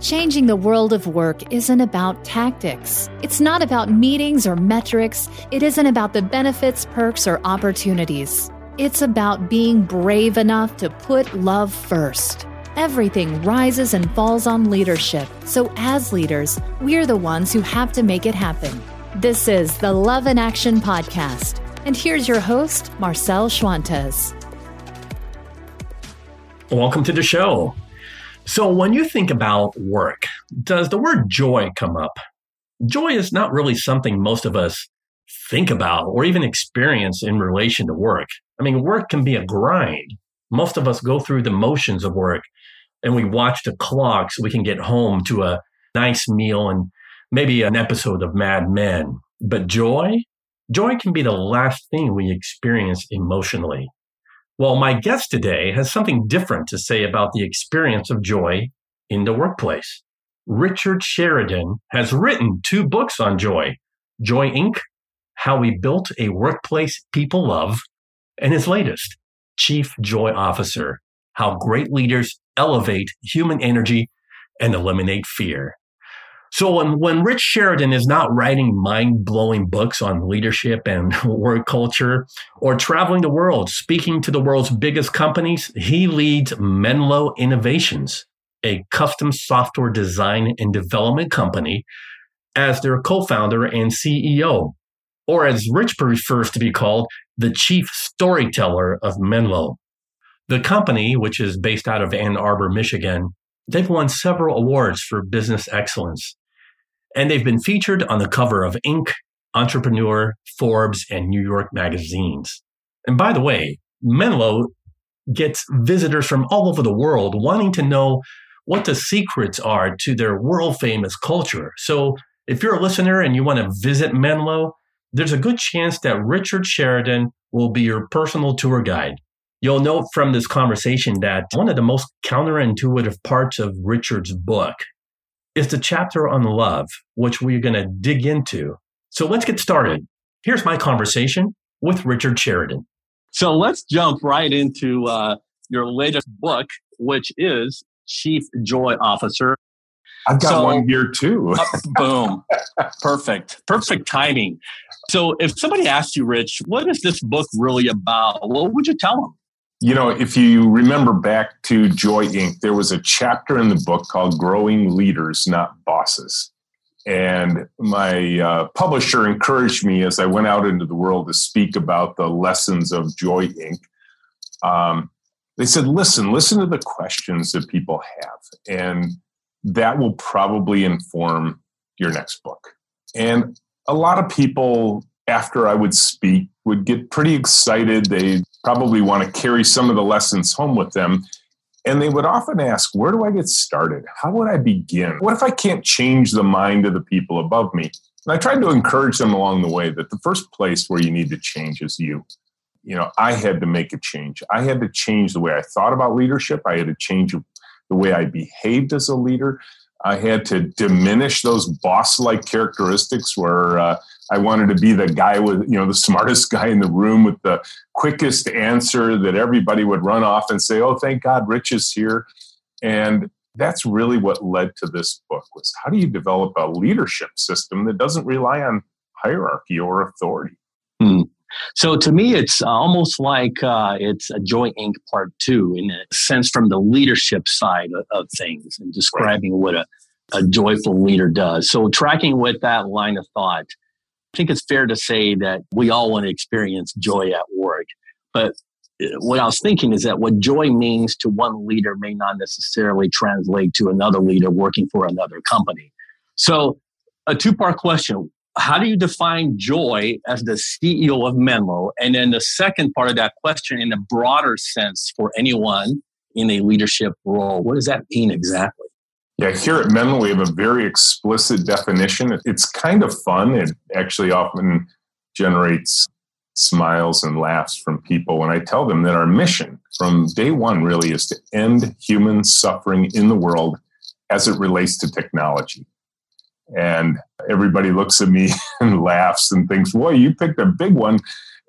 Changing the world of work isn't about tactics. It's not about meetings or metrics. It isn't about the benefits, perks, or opportunities. It's about being brave enough to put love first. Everything rises and falls on leadership. So, as leaders, we're the ones who have to make it happen. This is the Love in Action Podcast. And here's your host, Marcel Schwantes. Welcome to the show. So, when you think about work, does the word joy come up? Joy is not really something most of us think about or even experience in relation to work. I mean, work can be a grind. Most of us go through the motions of work and we watch the clock so we can get home to a nice meal and maybe an episode of Mad Men. But joy, joy can be the last thing we experience emotionally. Well, my guest today has something different to say about the experience of joy in the workplace. Richard Sheridan has written two books on joy Joy Inc., How We Built a Workplace People Love, and his latest, Chief Joy Officer How Great Leaders Elevate Human Energy and Eliminate Fear. So when, when Rich Sheridan is not writing mind blowing books on leadership and work culture or traveling the world, speaking to the world's biggest companies, he leads Menlo Innovations, a custom software design and development company, as their co-founder and CEO, or as Rich prefers to be called, the chief storyteller of Menlo. The company, which is based out of Ann Arbor, Michigan, They've won several awards for business excellence, and they've been featured on the cover of Inc., Entrepreneur, Forbes, and New York magazines. And by the way, Menlo gets visitors from all over the world wanting to know what the secrets are to their world famous culture. So if you're a listener and you want to visit Menlo, there's a good chance that Richard Sheridan will be your personal tour guide. You'll note from this conversation that one of the most counterintuitive parts of Richard's book is the chapter on love, which we're going to dig into. So let's get started. Here's my conversation with Richard Sheridan. So let's jump right into uh, your latest book, which is Chief Joy Officer. I've got so, one here too. uh, boom. Perfect. Perfect timing. So if somebody asked you, Rich, what is this book really about? What would you tell them? You know, if you remember back to Joy Inc., there was a chapter in the book called Growing Leaders, Not Bosses. And my uh, publisher encouraged me as I went out into the world to speak about the lessons of Joy Inc. Um, they said, listen, listen to the questions that people have, and that will probably inform your next book. And a lot of people, after I would speak, would get pretty excited. They probably want to carry some of the lessons home with them. And they would often ask, Where do I get started? How would I begin? What if I can't change the mind of the people above me? And I tried to encourage them along the way that the first place where you need to change is you. You know, I had to make a change. I had to change the way I thought about leadership. I had to change the way I behaved as a leader. I had to diminish those boss like characteristics where uh, I wanted to be the guy with, you know, the smartest guy in the room with the quickest answer that everybody would run off and say, oh, thank God Rich is here. And that's really what led to this book was how do you develop a leadership system that doesn't rely on hierarchy or authority? Hmm. So to me, it's almost like uh, it's a Joy Inc. Part Two in a sense from the leadership side of, of things and describing right. what a, a joyful leader does. So tracking with that line of thought, I think it's fair to say that we all want to experience joy at work. But uh, what I was thinking is that what joy means to one leader may not necessarily translate to another leader working for another company. So, a two part question how do you define joy as the CEO of Menlo? And then the second part of that question, in a broader sense, for anyone in a leadership role, what does that mean exactly? Yeah, here at Menlo, we have a very explicit definition. It's kind of fun. It actually often generates smiles and laughs from people when I tell them that our mission from day one really is to end human suffering in the world as it relates to technology. And everybody looks at me and laughs and thinks, boy, you picked a big one.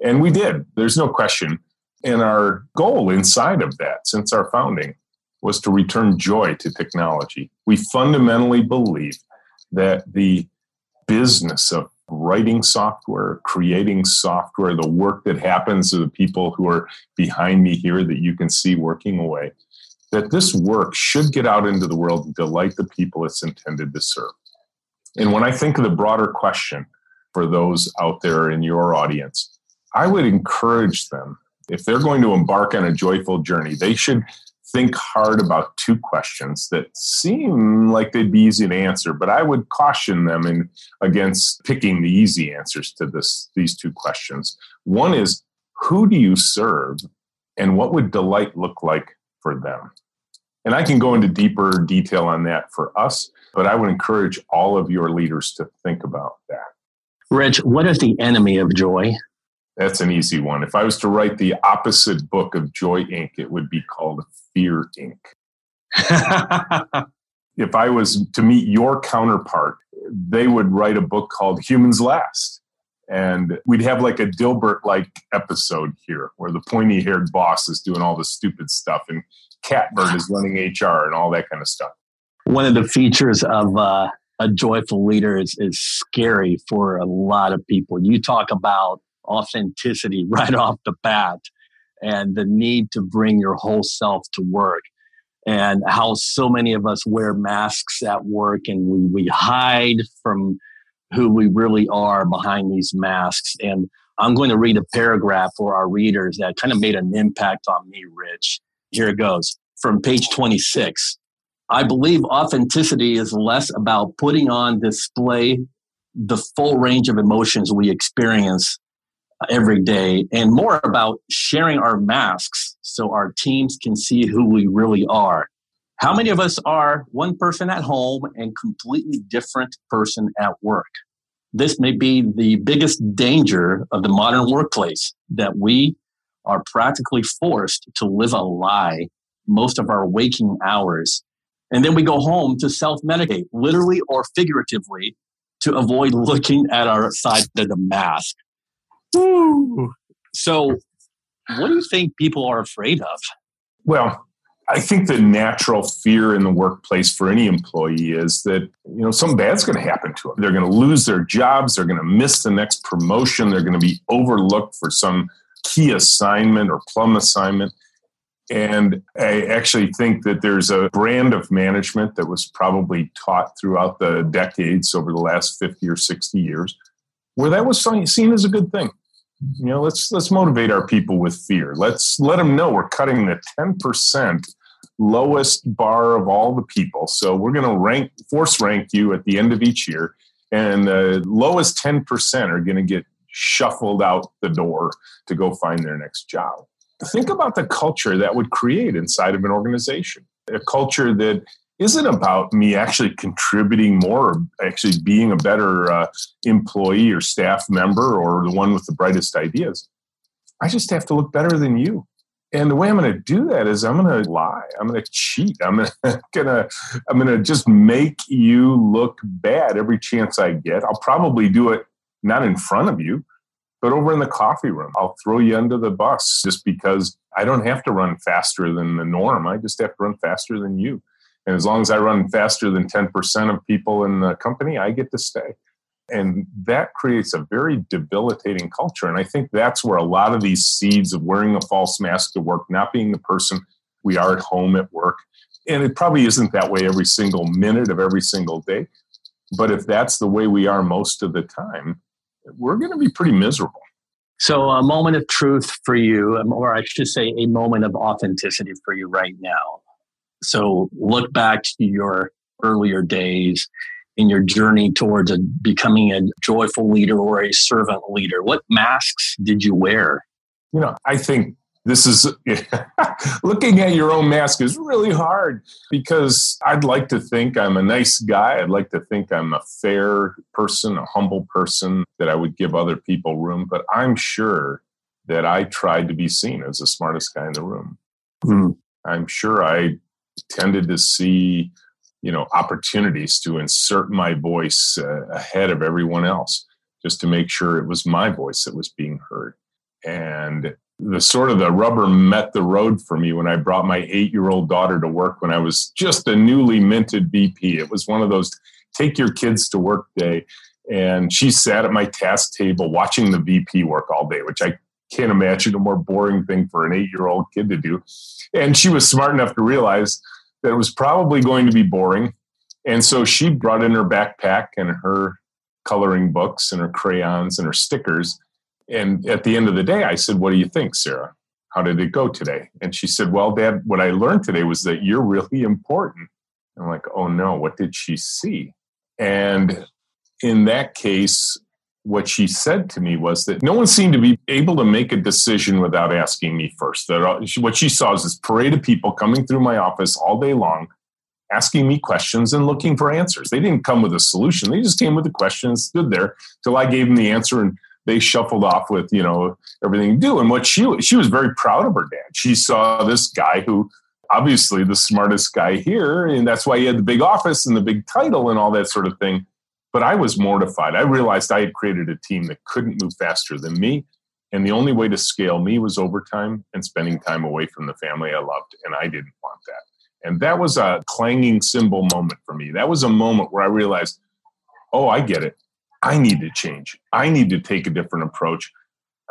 And we did. There's no question. And our goal inside of that, since our founding, was to return joy to technology. We fundamentally believe that the business of writing software, creating software, the work that happens to the people who are behind me here that you can see working away, that this work should get out into the world and delight the people it's intended to serve. And when I think of the broader question for those out there in your audience, I would encourage them, if they're going to embark on a joyful journey, they should think hard about two questions that seem like they'd be easy to answer, but I would caution them in, against picking the easy answers to this, these two questions. One is, who do you serve and what would delight look like for them? And I can go into deeper detail on that for us, but I would encourage all of your leaders to think about that. Rich, what is the enemy of joy? That's an easy one. If I was to write the opposite book of Joy Inc., it would be called Fear Inc. if I was to meet your counterpart, they would write a book called Humans Last. And we'd have like a Dilbert like episode here where the pointy haired boss is doing all the stupid stuff and Catbert is running HR and all that kind of stuff. One of the features of uh, a joyful leader is, is scary for a lot of people. You talk about authenticity right off the bat and the need to bring your whole self to work and how so many of us wear masks at work and we, we hide from who we really are behind these masks. And I'm going to read a paragraph for our readers that kind of made an impact on me, Rich. Here it goes from page 26. I believe authenticity is less about putting on display the full range of emotions we experience every day and more about sharing our masks so our teams can see who we really are. How many of us are one person at home and completely different person at work? This may be the biggest danger of the modern workplace that we are practically forced to live a lie most of our waking hours. And then we go home to self medicate, literally or figuratively, to avoid looking at our side of the mask. So, what do you think people are afraid of? Well, I think the natural fear in the workplace for any employee is that you know something bad's going to happen to them. They're going to lose their jobs. They're going to miss the next promotion. They're going to be overlooked for some key assignment or plum assignment. And I actually think that there's a brand of management that was probably taught throughout the decades over the last 50 or 60 years where that was seen as a good thing. You know, let's let's motivate our people with fear. Let's let them know we're cutting the 10% lowest bar of all the people. So we're going to rank force rank you at the end of each year and the lowest 10% are going to get shuffled out the door to go find their next job. Think about the culture that would create inside of an organization. A culture that isn't about me actually contributing more or actually being a better uh, employee or staff member or the one with the brightest ideas. I just have to look better than you. And the way I'm going to do that is I'm going to lie. I'm going to cheat. I'm going to I'm going to just make you look bad every chance I get. I'll probably do it not in front of you, but over in the coffee room. I'll throw you under the bus just because I don't have to run faster than the norm. I just have to run faster than you. And as long as I run faster than 10% of people in the company, I get to stay. And that creates a very debilitating culture. And I think that's where a lot of these seeds of wearing a false mask to work, not being the person we are at home at work, and it probably isn't that way every single minute of every single day. But if that's the way we are most of the time, we're going to be pretty miserable. So, a moment of truth for you, um, or I should say, a moment of authenticity for you right now. So look back to your earlier days in your journey towards a, becoming a joyful leader or a servant leader. What masks did you wear? You know, I think this is looking at your own mask is really hard because I'd like to think I'm a nice guy. I'd like to think I'm a fair person, a humble person, that I would give other people room. But I'm sure that I tried to be seen as the smartest guy in the room. Mm. I'm sure I tended to see you know opportunities to insert my voice uh, ahead of everyone else just to make sure it was my voice that was being heard and the sort of the rubber met the road for me when I brought my eight year old daughter to work when I was just a newly minted VP. It was one of those take your kids to work day. And she sat at my task table watching the VP work all day, which I can't imagine a more boring thing for an eight year old kid to do. And she was smart enough to realize that it was probably going to be boring. And so she brought in her backpack and her coloring books and her crayons and her stickers. And at the end of the day, I said, What do you think, Sarah? How did it go today? And she said, Well, Dad, what I learned today was that you're really important. I'm like, Oh no, what did she see? And in that case, what she said to me was that no one seemed to be able to make a decision without asking me first. That uh, what she saw is this parade of people coming through my office all day long, asking me questions and looking for answers. They didn't come with a solution. They just came with a question and stood there till I gave them the answer and they shuffled off with, you know, everything to do. And what she she was very proud of her dad. She saw this guy who obviously the smartest guy here, and that's why he had the big office and the big title and all that sort of thing but I was mortified. I realized I had created a team that couldn't move faster than me. And the only way to scale me was overtime and spending time away from the family I loved. And I didn't want that. And that was a clanging cymbal moment for me. That was a moment where I realized, oh, I get it. I need to change. I need to take a different approach.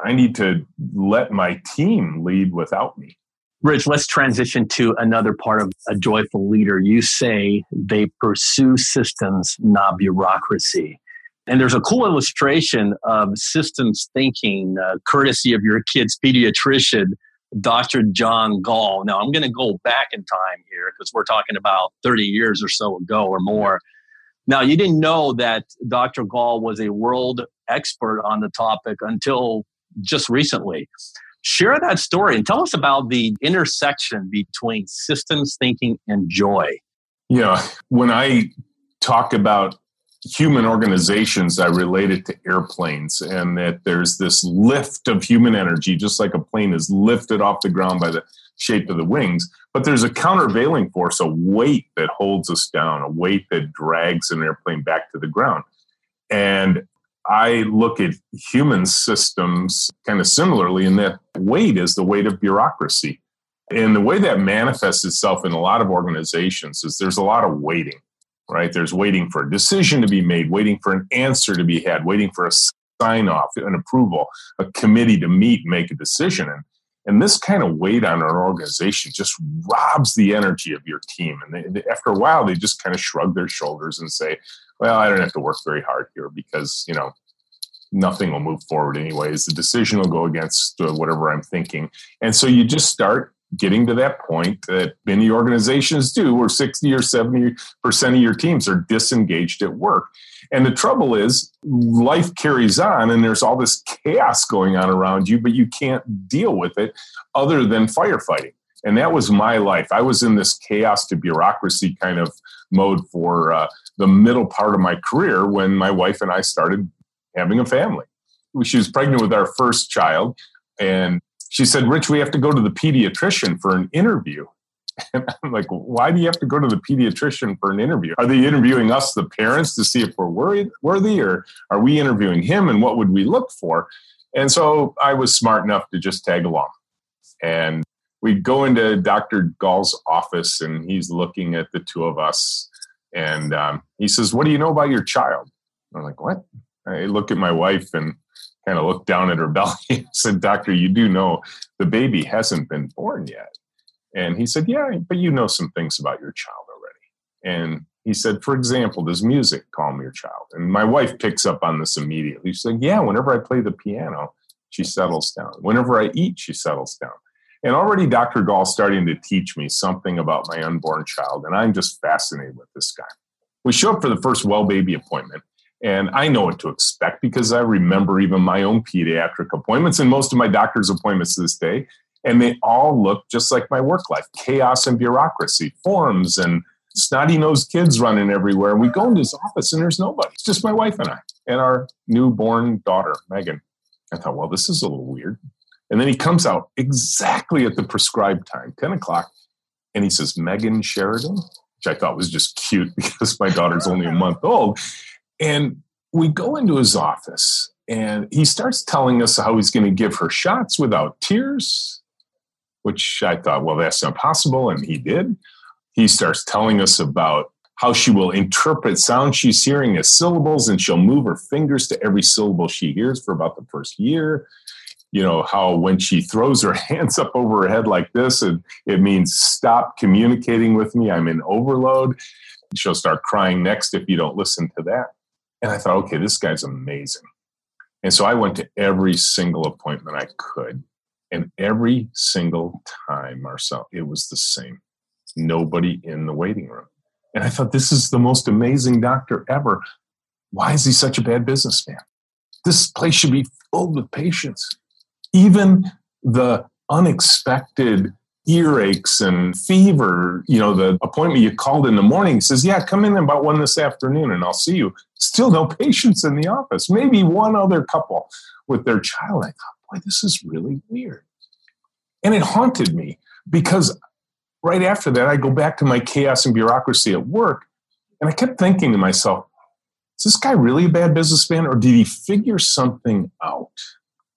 I need to let my team lead without me. Rich, let's transition to another part of a joyful leader. You say they pursue systems, not bureaucracy. And there's a cool illustration of systems thinking, uh, courtesy of your kid's pediatrician, Dr. John Gall. Now, I'm going to go back in time here because we're talking about 30 years or so ago or more. Now, you didn't know that Dr. Gall was a world expert on the topic until just recently. Share that story and tell us about the intersection between systems thinking and joy. Yeah, when I talk about human organizations, I relate it to airplanes and that there's this lift of human energy, just like a plane is lifted off the ground by the shape of the wings. But there's a countervailing force, a weight that holds us down, a weight that drags an airplane back to the ground. And I look at human systems kind of similarly in that weight is the weight of bureaucracy. And the way that manifests itself in a lot of organizations is there's a lot of waiting, right? There's waiting for a decision to be made, waiting for an answer to be had, waiting for a sign off, an approval, a committee to meet, make a decision. And, and this kind of weight on an organization just robs the energy of your team. And they, after a while, they just kind of shrug their shoulders and say, well, I don't have to work very hard here because, you know, nothing will move forward anyways. The decision will go against uh, whatever I'm thinking. And so you just start getting to that point that many organizations do where 60 or 70% of your teams are disengaged at work. And the trouble is, life carries on and there's all this chaos going on around you, but you can't deal with it other than firefighting. And that was my life. I was in this chaos to bureaucracy kind of mode for uh, the middle part of my career when my wife and I started having a family. She was pregnant with our first child, and she said, Rich, we have to go to the pediatrician for an interview. And I'm like, why do you have to go to the pediatrician for an interview? Are they interviewing us, the parents, to see if we're worried, worthy, or are we interviewing him and what would we look for? And so I was smart enough to just tag along. And we go into Dr. Gall's office, and he's looking at the two of us. And um, he says, What do you know about your child? I'm like, What? I look at my wife and kind of looked down at her belly and said, Doctor, you do know the baby hasn't been born yet. And he said, Yeah, but you know some things about your child already. And he said, For example, does music calm your child? And my wife picks up on this immediately. She said, Yeah, whenever I play the piano, she settles down. Whenever I eat, she settles down. And already Dr. Gall's starting to teach me something about my unborn child. And I'm just fascinated with this guy. We show up for the first well baby appointment. And I know what to expect because I remember even my own pediatric appointments and most of my doctor's appointments to this day. And they all look just like my work life chaos and bureaucracy, forms and snotty nosed kids running everywhere. And we go into his office and there's nobody. It's just my wife and I and our newborn daughter, Megan. I thought, well, this is a little weird. And then he comes out exactly at the prescribed time, 10 o'clock, and he says, Megan Sheridan, which I thought was just cute because my daughter's only a month old. And we go into his office And he starts telling us how he's going to give her shots without tears, which I thought, well, that's impossible. And he did. He starts telling us about how she will interpret sounds she's hearing as syllables and she'll move her fingers to every syllable she hears for about the first year you know how when she throws her hands up over her head like this it, it means stop communicating with me i'm in overload she'll start crying next if you don't listen to that and i thought okay this guy's amazing and so i went to every single appointment i could and every single time marcel it was the same nobody in the waiting room and I thought, this is the most amazing doctor ever. Why is he such a bad businessman? This place should be filled with patients. Even the unexpected earaches and fever, you know, the appointment you called in the morning says, Yeah, come in about one this afternoon and I'll see you. Still no patients in the office. Maybe one other couple with their child. I thought, boy, this is really weird. And it haunted me because right after that, I go back to my chaos and bureaucracy at work. And I kept thinking to myself, is this guy really a bad businessman or did he figure something out?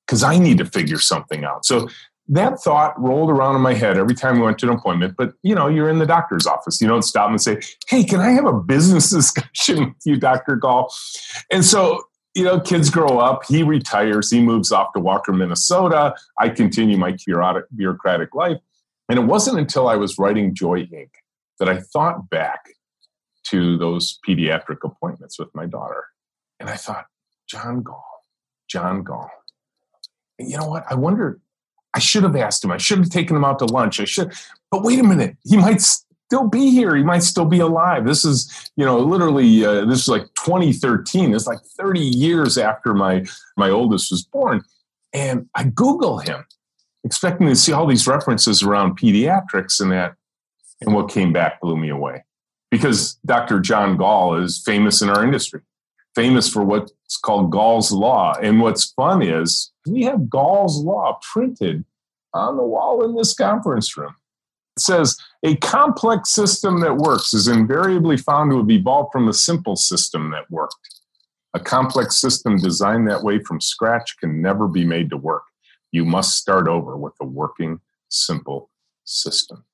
Because I need to figure something out. So that thought rolled around in my head every time we went to an appointment. But you know, you're in the doctor's office. You don't stop and say, Hey, can I have a business discussion with you, Dr. Gall? And so, you know, kids grow up, he retires, he moves off to Walker, Minnesota. I continue my bureaucratic life. And it wasn't until I was writing Joy Inc. that I thought back to those pediatric appointments with my daughter. And I thought, John Gall, John Gall. You know what? I wonder, I should have asked him. I should have taken him out to lunch. I should, but wait a minute. He might still be here. He might still be alive. This is, you know, literally, uh, this is like 2013. It's like 30 years after my, my oldest was born. And I Google him expecting to see all these references around pediatrics and that. And what came back blew me away because Dr. John Gall is famous in our industry, famous for what's called Gall's Law. And what's fun is we have Gall's Law printed on the wall in this conference room. It says a complex system that works is invariably found to have evolved from a simple system that worked. A complex system designed that way from scratch can never be made to work. You must start over with a working, simple system.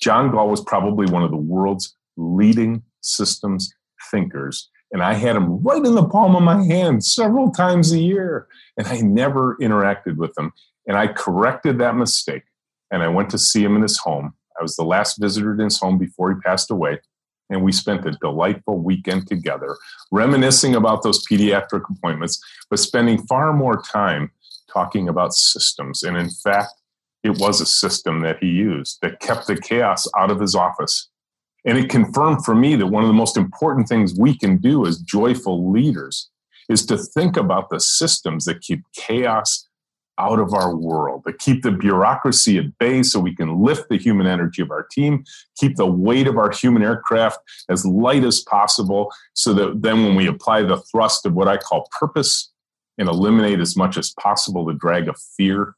John Gall was probably one of the world's leading systems thinkers. And I had him right in the palm of my hand several times a year. And I never interacted with him. And I corrected that mistake. And I went to see him in his home. I was the last visitor in his home before he passed away. And we spent a delightful weekend together, reminiscing about those pediatric appointments, but spending far more time talking about systems. And in fact, it was a system that he used that kept the chaos out of his office. And it confirmed for me that one of the most important things we can do as joyful leaders is to think about the systems that keep chaos out of our world, that keep the bureaucracy at bay so we can lift the human energy of our team, keep the weight of our human aircraft as light as possible, so that then when we apply the thrust of what I call purpose and eliminate as much as possible the drag of fear,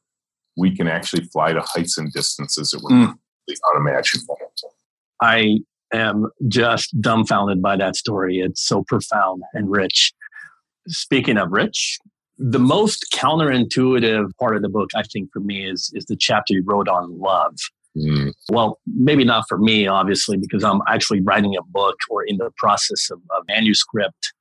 we can actually fly to heights and distances that were mm. unimaginable. I am just dumbfounded by that story. It's so profound and rich. Speaking of rich, the most counterintuitive part of the book, I think, for me, is is the chapter you wrote on love. Mm. Well, maybe not for me, obviously, because I'm actually writing a book or in the process of a manuscript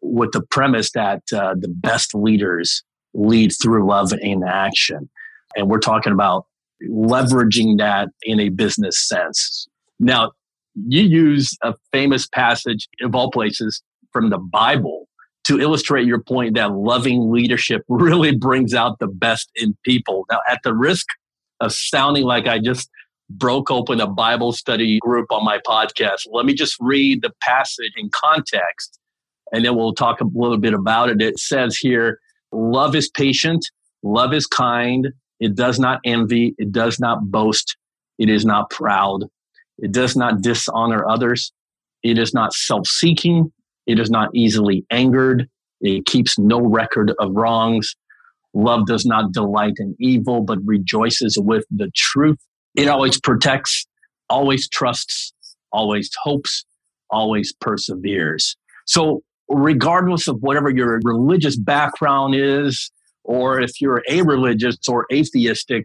with the premise that uh, the best leaders lead through love and action. And we're talking about leveraging that in a business sense. Now, you use a famous passage of all places from the Bible to illustrate your point that loving leadership really brings out the best in people. Now, at the risk of sounding like I just broke open a Bible study group on my podcast, let me just read the passage in context and then we'll talk a little bit about it. It says here, love is patient, love is kind, it does not envy, it does not boast, it is not proud, it does not dishonor others, it is not self seeking, it is not easily angered, it keeps no record of wrongs. Love does not delight in evil, but rejoices with the truth. It always protects, always trusts, always hopes, always perseveres. So regardless of whatever your religious background is, or if you're a religious or atheistic,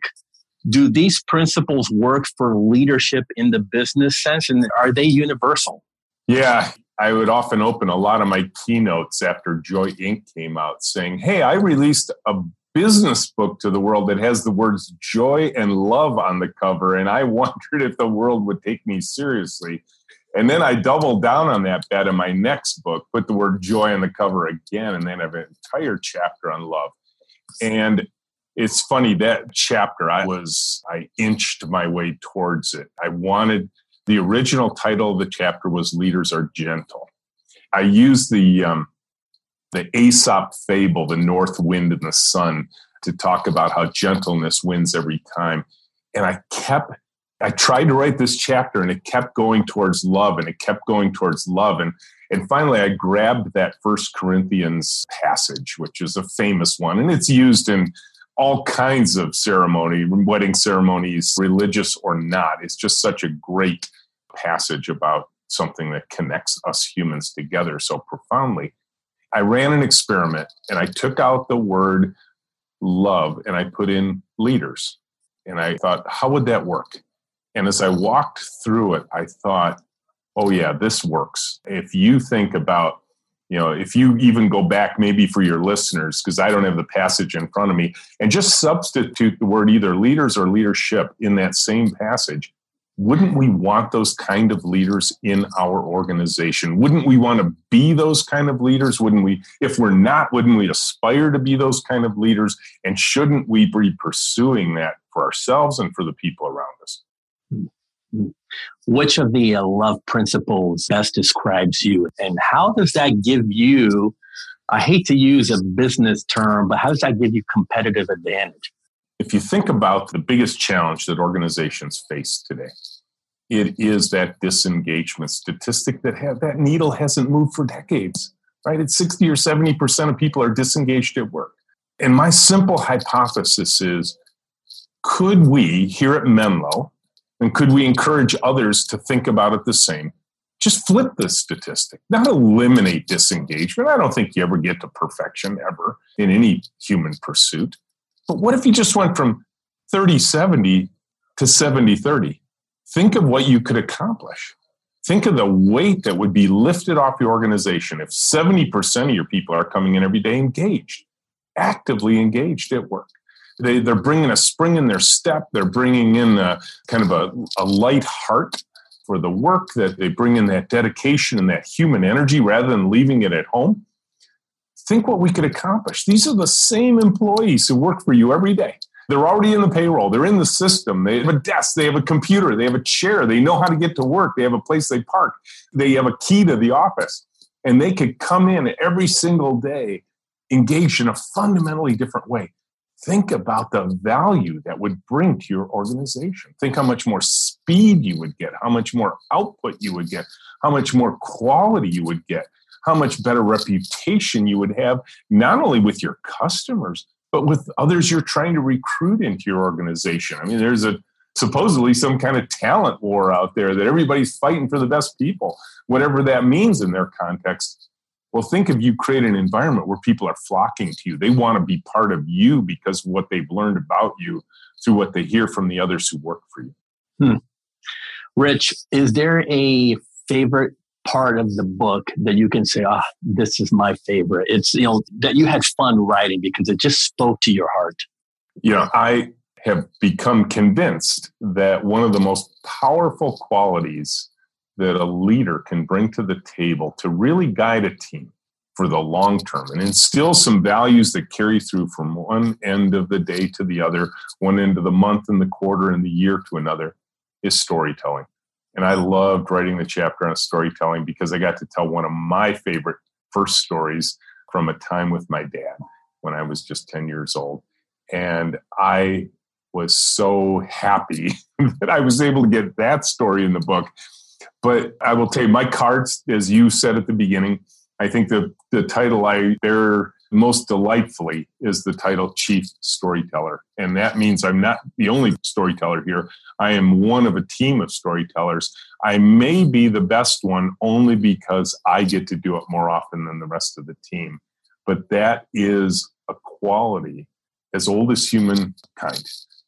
do these principles work for leadership in the business sense and are they universal? Yeah, I would often open a lot of my keynotes after Joy Inc. came out saying, Hey, I released a business book to the world that has the words joy and love on the cover. And I wondered if the world would take me seriously. And then I doubled down on that bet in my next book, put the word joy on the cover again, and then have an entire chapter on love. And it's funny that chapter, I was, I inched my way towards it. I wanted the original title of the chapter was Leaders Are Gentle. I used the, um, the Aesop fable, The North Wind and the Sun, to talk about how gentleness wins every time. And I kept, I tried to write this chapter and it kept going towards love and it kept going towards love. And, and finally, I grabbed that First Corinthians passage, which is a famous one, and it's used in all kinds of ceremony, wedding ceremonies, religious or not. It's just such a great passage about something that connects us humans together so profoundly. I ran an experiment and I took out the word love and I put in leaders. And I thought, how would that work? And as I walked through it, I thought, oh, yeah, this works. If you think about, you know, if you even go back maybe for your listeners, because I don't have the passage in front of me, and just substitute the word either leaders or leadership in that same passage, wouldn't we want those kind of leaders in our organization? Wouldn't we want to be those kind of leaders? Wouldn't we, if we're not, wouldn't we aspire to be those kind of leaders? And shouldn't we be pursuing that for ourselves and for the people around us? Which of the uh, love principles best describes you? And how does that give you? I hate to use a business term, but how does that give you competitive advantage? if you think about the biggest challenge that organizations face today, it is that disengagement statistic that have, that needle hasn't moved for decades, right? It's 60 or 70% of people are disengaged at work. And my simple hypothesis is could we here at Menlo, and could we encourage others to think about it the same? Just flip this statistic, not eliminate disengagement. I don't think you ever get to perfection ever in any human pursuit but what if you just went from 30 70 to 70 30? Think of what you could accomplish. Think of the weight that would be lifted off your organization if 70% of your people are coming in every day engaged, actively engaged at work. They, they're bringing a spring in their step. They're bringing in a, kind of a, a light heart for the work, that they bring in that dedication and that human energy rather than leaving it at home think what we could accomplish. These are the same employees who work for you every day. They're already in the payroll. They're in the system. They have a desk. They have a computer. They have a chair. They know how to get to work. They have a place they park. They have a key to the office. And they could come in every single day engaged in a fundamentally different way. Think about the value that would bring to your organization. Think how much more speed you would get, how much more output you would get, how much more quality you would get how much better reputation you would have, not only with your customers, but with others you're trying to recruit into your organization. I mean, there's a supposedly some kind of talent war out there that everybody's fighting for the best people, whatever that means in their context. Well, think of you create an environment where people are flocking to you. They want to be part of you because of what they've learned about you through what they hear from the others who work for you. Hmm. Rich, is there a favorite part of the book that you can say, ah, oh, this is my favorite. It's, you know, that you had fun writing because it just spoke to your heart. You know, I have become convinced that one of the most powerful qualities that a leader can bring to the table to really guide a team for the long term and instill some values that carry through from one end of the day to the other, one end of the month and the quarter and the year to another is storytelling. And I loved writing the chapter on storytelling because I got to tell one of my favorite first stories from a time with my dad when I was just 10 years old. And I was so happy that I was able to get that story in the book. But I will tell you, my cards, as you said at the beginning, I think the, the title I bear most delightfully is the title chief storyteller. And that means I'm not the only storyteller here. I am one of a team of storytellers. I may be the best one only because I get to do it more often than the rest of the team. But that is a quality as old as humankind.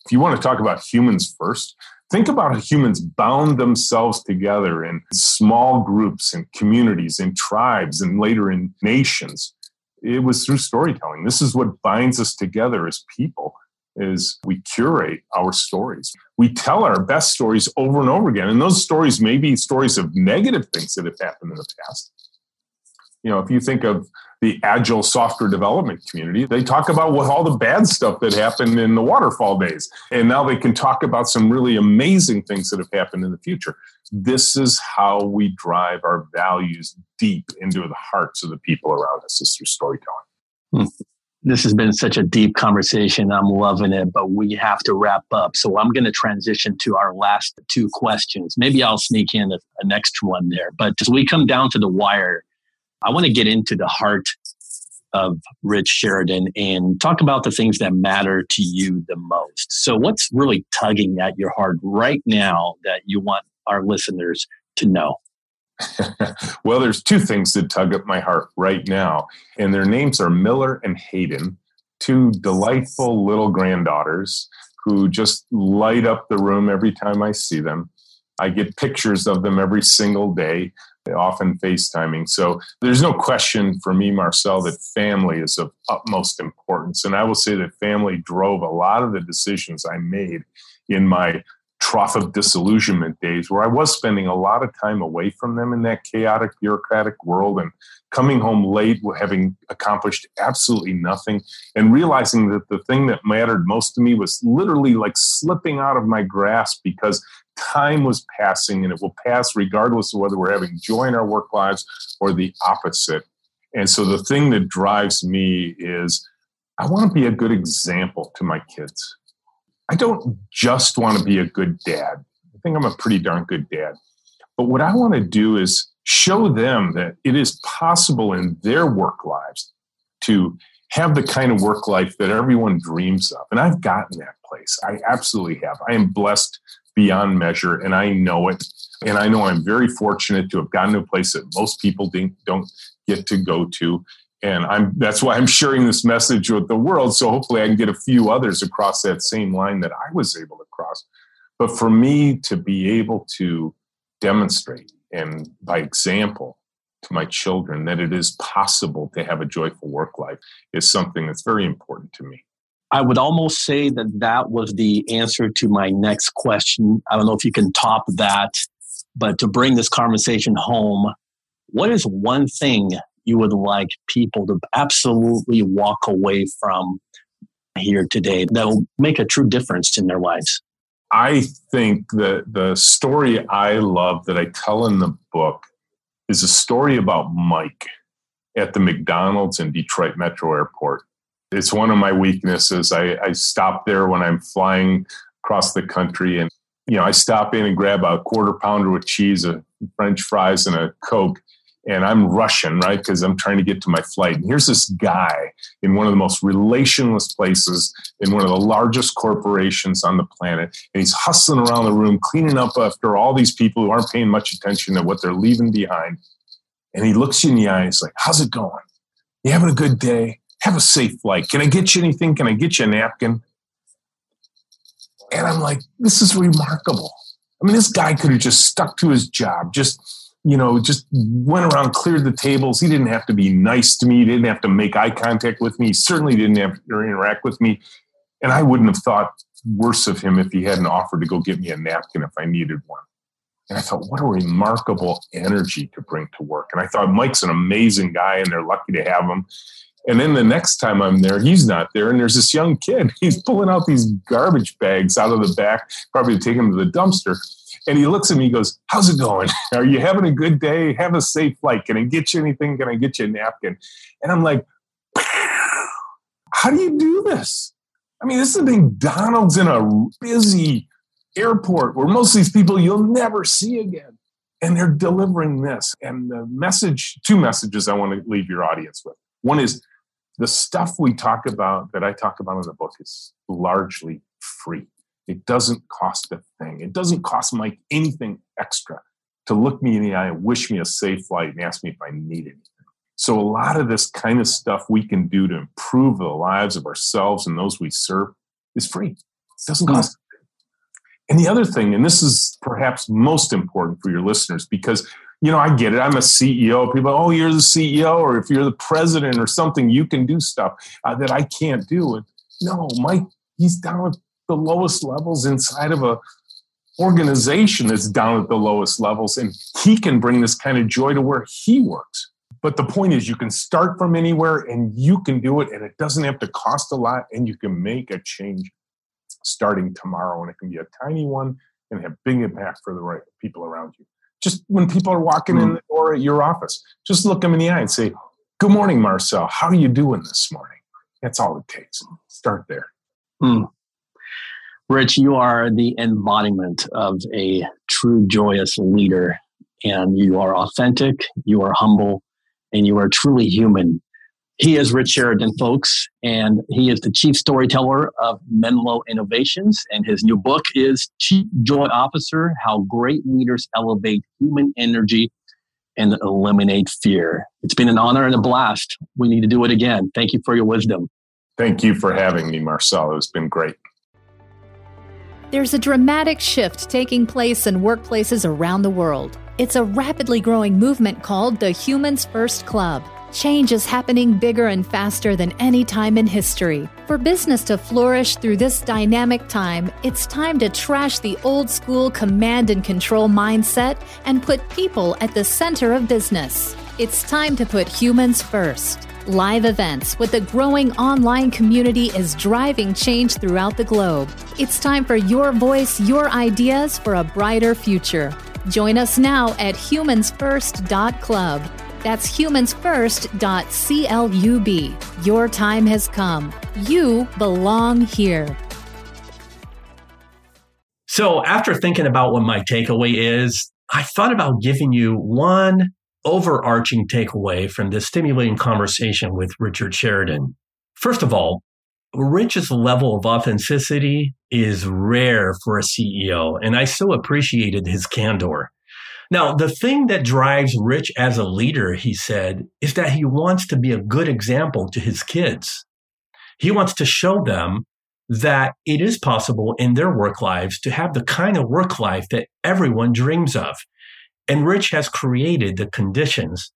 If you want to talk about humans first, think about how humans bound themselves together in small groups and communities and tribes and later in nations it was through storytelling. This is what binds us together as people is we curate our stories. We tell our best stories over and over again. And those stories may be stories of negative things that have happened in the past. You know, if you think of the agile software development community, they talk about all the bad stuff that happened in the waterfall days. And now they can talk about some really amazing things that have happened in the future. This is how we drive our values deep into the hearts of the people around us is through storytelling. Hmm. This has been such a deep conversation. I'm loving it, but we have to wrap up. So I'm going to transition to our last two questions. Maybe I'll sneak in a, a next one there. But as we come down to the wire, I want to get into the heart of Rich Sheridan and talk about the things that matter to you the most. So, what's really tugging at your heart right now that you want our listeners to know? well, there's two things that tug at my heart right now, and their names are Miller and Hayden, two delightful little granddaughters who just light up the room every time I see them. I get pictures of them every single day often FaceTiming. So there's no question for me, Marcel, that family is of utmost importance. And I will say that family drove a lot of the decisions I made in my trough of disillusionment days where I was spending a lot of time away from them in that chaotic bureaucratic world and coming home late having accomplished absolutely nothing and realizing that the thing that mattered most to me was literally like slipping out of my grasp because time was passing and it will pass regardless of whether we're having joy in our work lives or the opposite. And so the thing that drives me is I want to be a good example to my kids. I don't just want to be a good dad. I think I'm a pretty darn good dad. But what I want to do is show them that it is possible in their work lives to have the kind of work life that everyone dreams of. And I've gotten that place. I absolutely have. I am blessed beyond measure, and I know it. And I know I'm very fortunate to have gotten to a place that most people don't get to go to. And I'm that's why I'm sharing this message with the world. So hopefully I can get a few others across that same line that I was able to cross. But for me to be able to demonstrate and by example to my children that it is possible to have a joyful work life is something that's very important to me. I would almost say that that was the answer to my next question. I don't know if you can top that, but to bring this conversation home, what is one thing you would like people to absolutely walk away from here today that will make a true difference in their lives? I think that the story I love that I tell in the book is a story about Mike at the McDonald's in Detroit Metro Airport it's one of my weaknesses. I, I stop there when I'm flying across the country and you know, I stop in and grab a quarter pounder with cheese, a French fries, and a Coke. And I'm rushing, right? Because I'm trying to get to my flight. And here's this guy in one of the most relationless places in one of the largest corporations on the planet. And he's hustling around the room, cleaning up after all these people who aren't paying much attention to what they're leaving behind. And he looks you in the eye. And He's like, How's it going? You having a good day? Have a safe flight. Can I get you anything? Can I get you a napkin? And I'm like, this is remarkable. I mean, this guy could have just stuck to his job, just, you know, just went around, cleared the tables. He didn't have to be nice to me. He didn't have to make eye contact with me. He certainly didn't have to interact with me. And I wouldn't have thought worse of him if he hadn't offered to go get me a napkin if I needed one. And I thought, what a remarkable energy to bring to work. And I thought, Mike's an amazing guy, and they're lucky to have him. And then the next time I'm there, he's not there. And there's this young kid. He's pulling out these garbage bags out of the back, probably to take them to the dumpster. And he looks at me, he goes, How's it going? Are you having a good day? Have a safe flight. Can I get you anything? Can I get you a napkin? And I'm like, How do you do this? I mean, this is McDonald's in a busy airport where most of these people you'll never see again. And they're delivering this. And the message, two messages I want to leave your audience with. One is the stuff we talk about that I talk about in the book is largely free. It doesn't cost a thing. It doesn't cost Mike anything extra to look me in the eye and wish me a safe flight and ask me if I need anything. So a lot of this kind of stuff we can do to improve the lives of ourselves and those we serve is free. It doesn't hmm. cost. And the other thing, and this is perhaps most important for your listeners, because you know, I get it. I'm a CEO. People, oh, you're the CEO, or if you're the president or something, you can do stuff uh, that I can't do. And no, Mike, he's down at the lowest levels inside of a organization that's down at the lowest levels, and he can bring this kind of joy to where he works. But the point is, you can start from anywhere and you can do it, and it doesn't have to cost a lot, and you can make a change starting tomorrow. And it can be a tiny one and have big impact for the right people around you. Just when people are walking mm. in hmm. the door at your office, just look them in the eye and say, Good morning, Marcel. How are you doing this morning? That's all it takes. Start there. Mm. Rich, you are the embodiment of a true joyous leader, and you are authentic, you are humble, and you are truly human. He is Rich Sheridan, folks, and he is the chief storyteller of Menlo Innovations. And his new book is Chief Joy Officer How Great Leaders Elevate Human Energy and Eliminate Fear. It's been an honor and a blast. We need to do it again. Thank you for your wisdom. Thank you for having me, Marcel. It's been great. There's a dramatic shift taking place in workplaces around the world. It's a rapidly growing movement called the Humans First Club. Change is happening bigger and faster than any time in history. For business to flourish through this dynamic time, it's time to trash the old school command and control mindset and put people at the center of business. It's time to put humans first. Live events with a growing online community is driving change throughout the globe. It's time for your voice, your ideas for a brighter future. Join us now at humansfirst.club. That's humansfirst.club. Your time has come. You belong here. So, after thinking about what my takeaway is, I thought about giving you one overarching takeaway from this stimulating conversation with Richard Sheridan. First of all, Rich's level of authenticity is rare for a CEO, and I so appreciated his candor. Now, the thing that drives Rich as a leader, he said, is that he wants to be a good example to his kids. He wants to show them that it is possible in their work lives to have the kind of work life that everyone dreams of. And Rich has created the conditions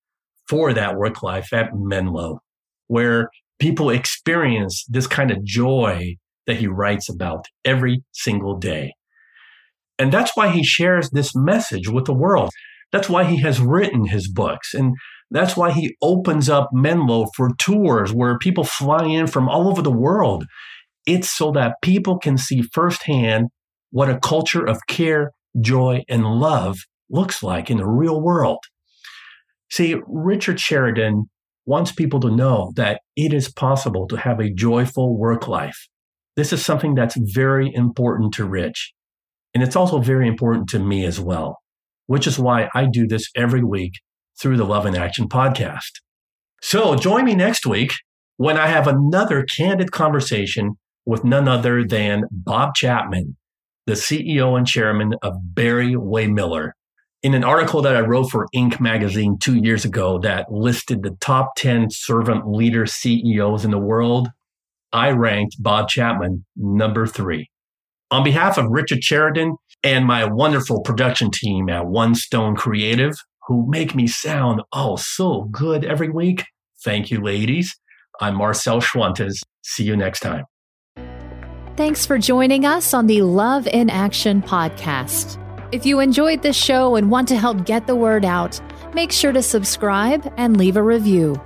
for that work life at Menlo, where people experience this kind of joy that he writes about every single day. And that's why he shares this message with the world. That's why he has written his books. And that's why he opens up Menlo for tours where people fly in from all over the world. It's so that people can see firsthand what a culture of care, joy, and love looks like in the real world. See, Richard Sheridan wants people to know that it is possible to have a joyful work life. This is something that's very important to Rich. And it's also very important to me as well, which is why I do this every week through the Love in Action podcast. So join me next week when I have another candid conversation with none other than Bob Chapman, the CEO and chairman of Barry-Wehmiller in an article that I wrote for Inc. magazine two years ago that listed the top 10 servant leader CEOs in the world, I ranked Bob Chapman number three. On behalf of Richard Sheridan and my wonderful production team at One Stone Creative, who make me sound oh so good every week, thank you, ladies. I'm Marcel Schwantes. See you next time. Thanks for joining us on the Love in Action podcast. If you enjoyed this show and want to help get the word out, make sure to subscribe and leave a review.